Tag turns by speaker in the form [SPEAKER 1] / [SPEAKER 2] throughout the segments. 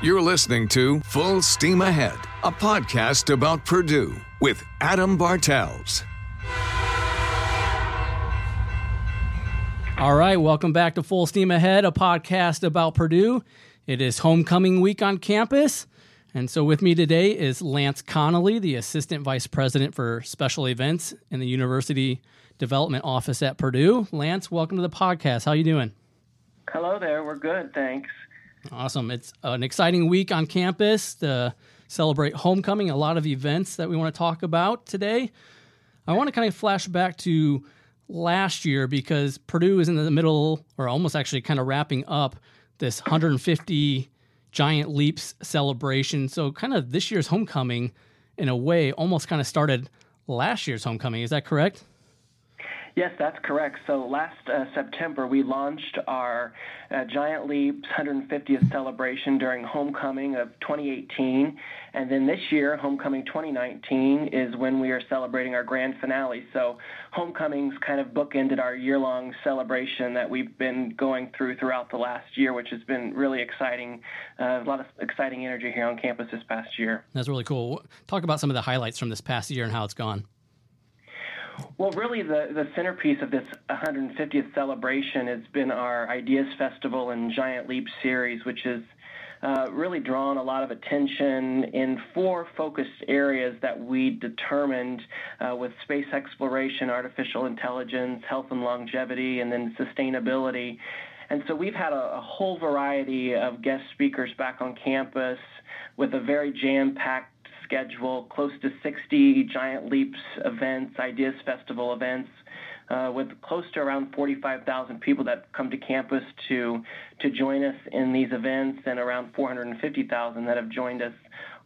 [SPEAKER 1] You're listening to Full Steam Ahead, a podcast about Purdue with Adam Bartels.
[SPEAKER 2] All right, welcome back to Full Steam Ahead, a podcast about Purdue. It is homecoming week on campus. And so with me today is Lance Connolly, the Assistant Vice President for Special Events in the University Development Office at Purdue. Lance, welcome to the podcast. How you doing?
[SPEAKER 3] Hello there. We're good, thanks.
[SPEAKER 2] Awesome. It's an exciting week on campus to celebrate homecoming, a lot of events that we want to talk about today. I want to kind of flash back to last year because Purdue is in the middle, or almost actually kind of wrapping up this 150 Giant Leaps celebration. So, kind of this year's homecoming, in a way, almost kind of started last year's homecoming. Is that correct?
[SPEAKER 3] Yes, that's correct. So last uh, September, we launched our uh, Giant Leaps 150th celebration during Homecoming of 2018. And then this year, Homecoming 2019, is when we are celebrating our grand finale. So Homecoming's kind of bookended our year long celebration that we've been going through throughout the last year, which has been really exciting. Uh, a lot of exciting energy here on campus this past year.
[SPEAKER 2] That's really cool. Talk about some of the highlights from this past year and how it's gone.
[SPEAKER 3] Well, really, the, the centerpiece of this 150th celebration has been our Ideas Festival and Giant Leap series, which has uh, really drawn a lot of attention in four focused areas that we determined uh, with space exploration, artificial intelligence, health and longevity, and then sustainability. And so we've had a, a whole variety of guest speakers back on campus with a very jam packed schedule, close to 60 Giant Leaps events, Ideas Festival events, uh, with close to around 45,000 people that come to campus to to join us in these events, and around 450,000 that have joined us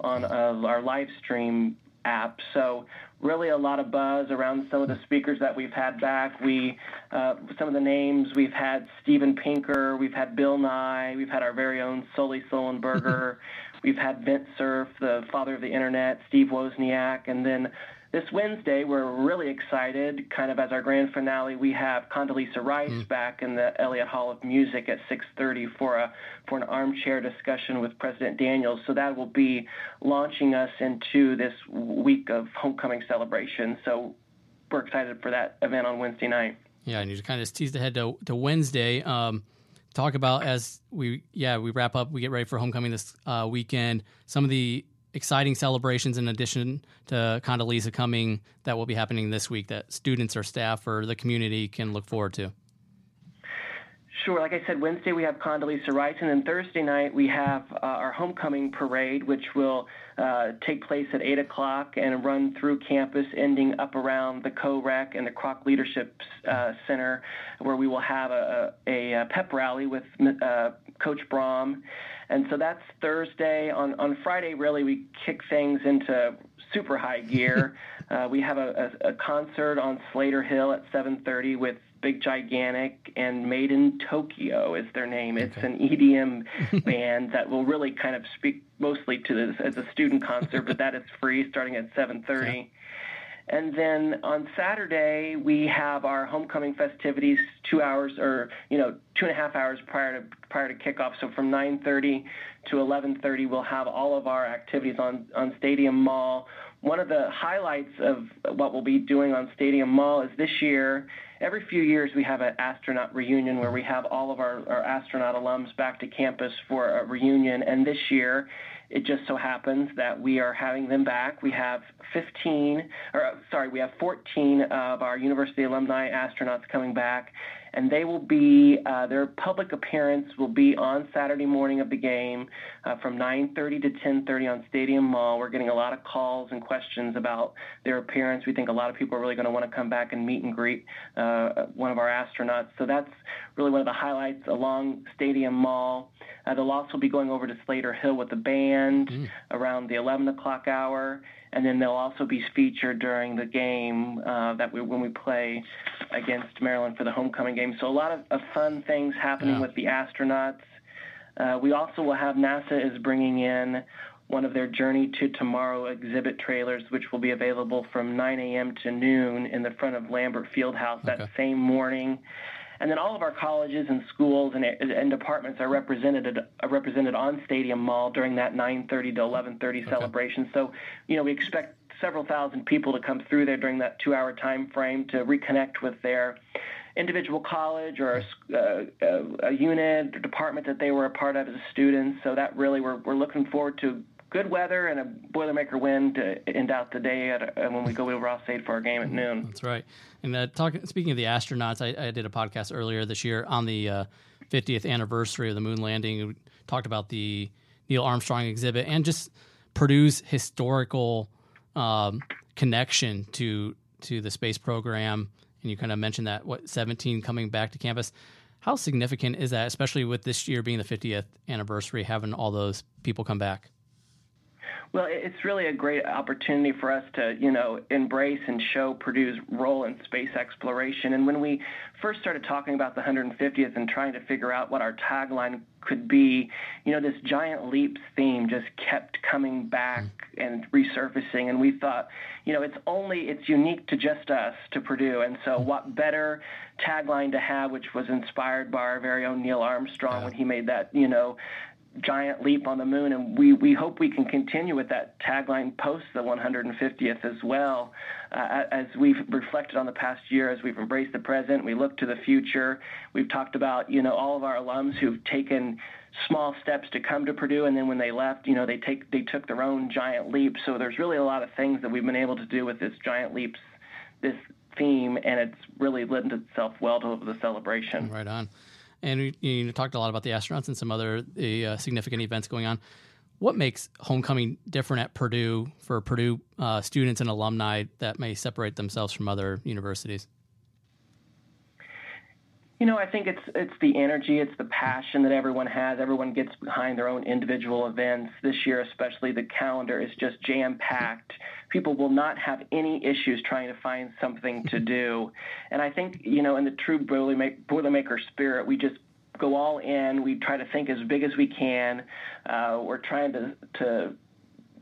[SPEAKER 3] on uh, our live stream app. So really a lot of buzz around some of the speakers that we've had back. We uh, some of the names we've had Steven Pinker, we've had Bill Nye, we've had our very own Sully Sullenberger. We've had Vint Cerf, the father of the internet, Steve Wozniak, and then this Wednesday, we're really excited. Kind of as our grand finale, we have Condoleezza Rice mm. back in the Elliott Hall of Music at 6:30 for a for an armchair discussion with President Daniels. So that will be launching us into this week of homecoming celebration. So we're excited for that event on Wednesday night.
[SPEAKER 2] Yeah, and you kind of teased ahead to, to Wednesday. Um, talk about as we yeah we wrap up we get ready for homecoming this uh, weekend some of the exciting celebrations in addition to Condoleezza coming that will be happening this week that students or staff or the community can look forward to
[SPEAKER 3] Sure. Like I said, Wednesday we have Condoleezza Rice, and then Thursday night we have uh, our homecoming parade, which will uh, take place at 8 o'clock and run through campus, ending up around the co-rec and the Krach Leadership uh, Center, where we will have a, a, a pep rally with uh, Coach Brohm. And so that's Thursday. On, on Friday, really, we kick things into super high gear. Uh, we have a, a, a concert on Slater Hill at 7:30 with Big Gigantic and Made in Tokyo is their name. Okay. It's an EDM band that will really kind of speak mostly to this as a student concert, but that is free starting at 7:30. Okay. And then on Saturday we have our homecoming festivities two hours or you know two and a half hours prior to prior to kickoff. So from 9:30 to 11:30 we'll have all of our activities on on Stadium Mall. One of the highlights of what we'll be doing on Stadium Mall is this year every few years we have an astronaut reunion where we have all of our, our astronaut alums back to campus for a reunion. And this year, it just so happens that we are having them back. We have 15, or sorry, we have 14 of our university alumni astronauts coming back, and they will be uh, their public appearance will be on Saturday morning of the game uh, from 9:30 to 10:30 on Stadium Mall. We're getting a lot of calls and questions about their appearance. We think a lot of people are really going to want to come back and meet and greet uh, one of our astronauts. So that's really one of the highlights along Stadium Mall. Uh, they'll also be going over to Slater Hill with the band mm. around the 11 o'clock hour and then they'll also be featured during the game uh, that we when we play against Maryland for the homecoming game. So a lot of, of fun things happening yeah. with the astronauts. Uh, we also will have NASA is bringing in one of their Journey to Tomorrow exhibit trailers, which will be available from 9 a.m. to noon in the front of Lambert Fieldhouse okay. that same morning. And then all of our colleges and schools and, and departments are represented are represented on Stadium Mall during that 9:30 to 11:30 okay. celebration. So, you know, we expect several thousand people to come through there during that two-hour time frame to reconnect with their individual college or a, uh, a, unit or department that they were a part of as a student. So that really we're, we're looking forward to good weather and a Boilermaker win to end out the day at, uh, when we go over to Ross-Ade for our game at noon.
[SPEAKER 2] That's right. And uh, speaking of the astronauts, I, I, did a podcast earlier this year on the uh, 50th anniversary of the moon landing. We talked about the Neil Armstrong exhibit and just Purdue's historical um, connection to to the space program and you kind of mentioned that what 17 coming back to campus. How significant is that, especially with this year being the 50th anniversary, having all those people come back?
[SPEAKER 3] Well, it's really a great opportunity for us to, you know, embrace and show Purdue's role in space exploration. And when we first started talking about the 150th and trying to figure out what our tagline could be, you know, this giant leaps theme just kept coming back mm-hmm. and resurfacing. And we thought, you know, it's only, it's unique to just us, to Purdue. And so mm-hmm. what better tagline to have, which was inspired by our very own Neil Armstrong yeah. when he made that, you know, giant leap on the moon, and we, we hope we can continue with that tagline post the 150th as well. Uh, as we've reflected on the past year, as we've embraced the present, we look to the future. We've talked about you know all of our alums who've taken small steps to come to Purdue, and then when they left, you know they take they took their own giant leap. So there's really a lot of things that we've been able to do with this giant leaps, this theme, and it's really lent itself well to the celebration.
[SPEAKER 2] Right on. And we, you talked a lot about the astronauts and some other uh, significant events going on. What makes homecoming different at Purdue for Purdue uh, students and alumni that may separate themselves from other universities?
[SPEAKER 3] You know, I think it's it's the energy, it's the passion that everyone has. Everyone gets behind their own individual events. This year, especially, the calendar is just jam packed. People will not have any issues trying to find something to do. And I think, you know, in the true Boilermaker spirit, we just go all in. We try to think as big as we can. Uh, we're trying to to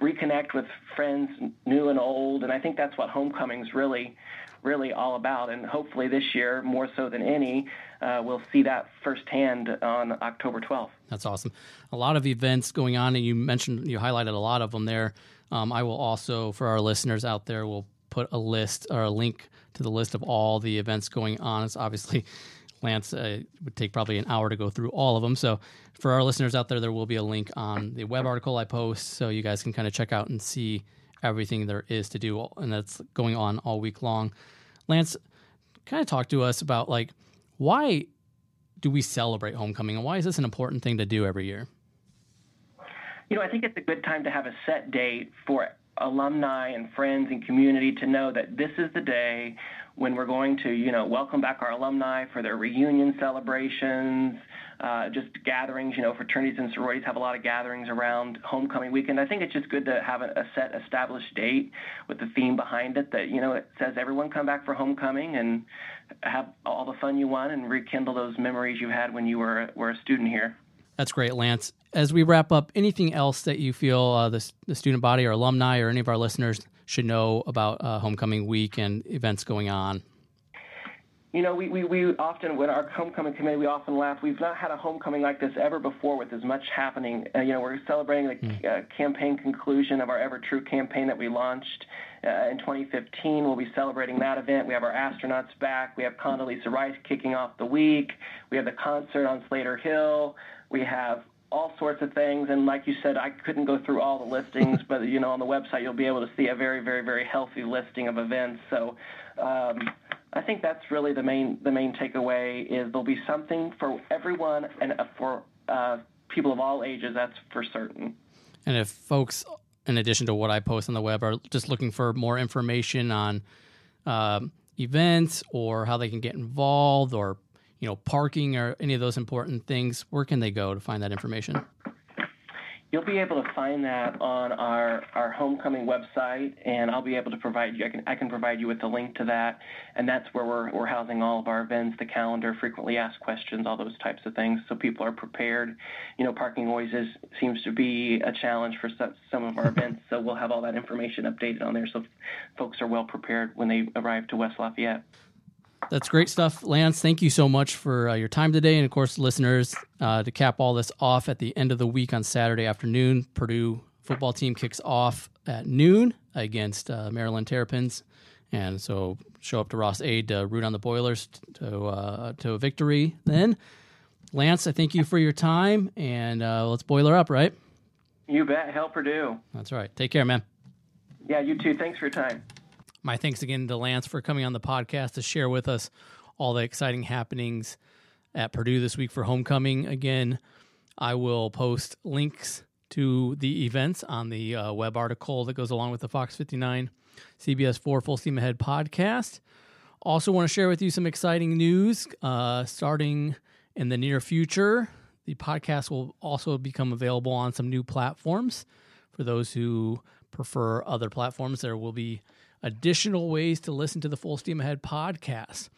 [SPEAKER 3] reconnect with friends, new and old, and I think that's what homecoming's really really all about. And hopefully this year, more so than any, uh, we'll see that firsthand on October 12th.
[SPEAKER 2] That's awesome. A lot of events going on, and you mentioned, you highlighted a lot of them there. Um, I will also, for our listeners out there, we'll put a list or a link to the list of all the events going on. It's obviously Lance uh, would take probably an hour to go through all of them. So for our listeners out there, there will be a link on the web article I post, so you guys can kind of check out and see everything there is to do, and that's going on all week long. Lance, kind of talk to us about like why do we celebrate homecoming, and why is this an important thing to do every year?
[SPEAKER 3] You know, I think it's a good time to have a set date for alumni and friends and community to know that this is the day when we're going to, you know, welcome back our alumni for their reunion celebrations, uh, just gatherings. You know, fraternities and sororities have a lot of gatherings around homecoming weekend. I think it's just good to have a, a set established date with the theme behind it that, you know, it says everyone come back for homecoming and have all the fun you want and rekindle those memories you had when you were, were a student here.
[SPEAKER 2] That's great, Lance. As we wrap up, anything else that you feel uh, the, the student body or alumni or any of our listeners should know about uh, homecoming week and events going on?
[SPEAKER 3] You know, we, we, we often, when our homecoming committee, we often laugh. We've not had a homecoming like this ever before with as much happening. Uh, you know, we're celebrating the mm. uh, campaign conclusion of our Ever True campaign that we launched uh, in 2015. We'll be celebrating that event. We have our astronauts back. We have Condoleezza Rice kicking off the week. We have the concert on Slater Hill. We have all sorts of things. And like you said, I couldn't go through all the listings, but you know, on the website you'll be able to see a very, very, very healthy listing of events. So um, I think that's really the main the main takeaway is there'll be something for everyone and for uh, people of all ages. That's for certain.
[SPEAKER 2] And if folks, in addition to what I post on the web, are just looking for more information on um, events or how they can get involved or you know, parking or any of those important things, where can they go to find that information?
[SPEAKER 3] You'll be able to find that on our, our homecoming website, and I'll be able to provide you. I can I can provide you with the link to that, and that's where we're we're housing all of our events, the calendar, frequently asked questions, all those types of things, so people are prepared. You know, parking always is, seems to be a challenge for some of our events, so we'll have all that information updated on there, so folks are well prepared when they arrive to West Lafayette.
[SPEAKER 2] That's great stuff, Lance. Thank you so much for uh, your time today, and of course, listeners. Uh, to cap all this off, at the end of the week on Saturday afternoon, Purdue football team kicks off at noon against uh, Maryland Terrapins, and so show up to Ross-Ade to root on the Boilers to uh, to a victory. Then, Lance, I thank you for your time, and uh, let's boiler up, right?
[SPEAKER 3] You bet. Hail Purdue.
[SPEAKER 2] That's right. Take care, man.
[SPEAKER 3] Yeah, you too. Thanks for your time.
[SPEAKER 2] My thanks again to Lance for coming on the podcast to share with us all the exciting happenings at Purdue this week for homecoming. Again, I will post links to the events on the uh, web article that goes along with the Fox 59 CBS 4 Full Steam Ahead podcast. Also, want to share with you some exciting news uh, starting in the near future. The podcast will also become available on some new platforms. For those who prefer other platforms, there will be additional ways to listen to the Full Steam Ahead podcast.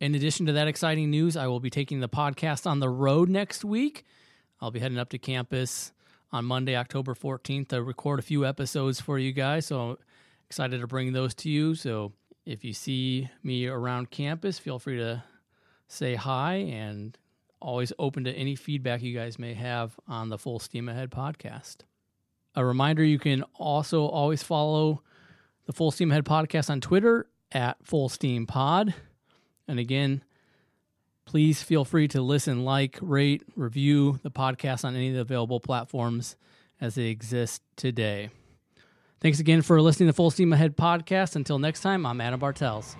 [SPEAKER 2] In addition to that exciting news, I will be taking the podcast on the road next week. I'll be heading up to campus on Monday, October 14th to record a few episodes for you guys. So I'm excited to bring those to you. So if you see me around campus, feel free to say hi and always open to any feedback you guys may have on the Full Steam Ahead podcast. A reminder you can also always follow the Full Steam Ahead podcast on Twitter at Full Steam Pod. And again, please feel free to listen, like, rate, review the podcast on any of the available platforms as they exist today. Thanks again for listening to the Full Steam Ahead podcast. Until next time, I'm Adam Bartels.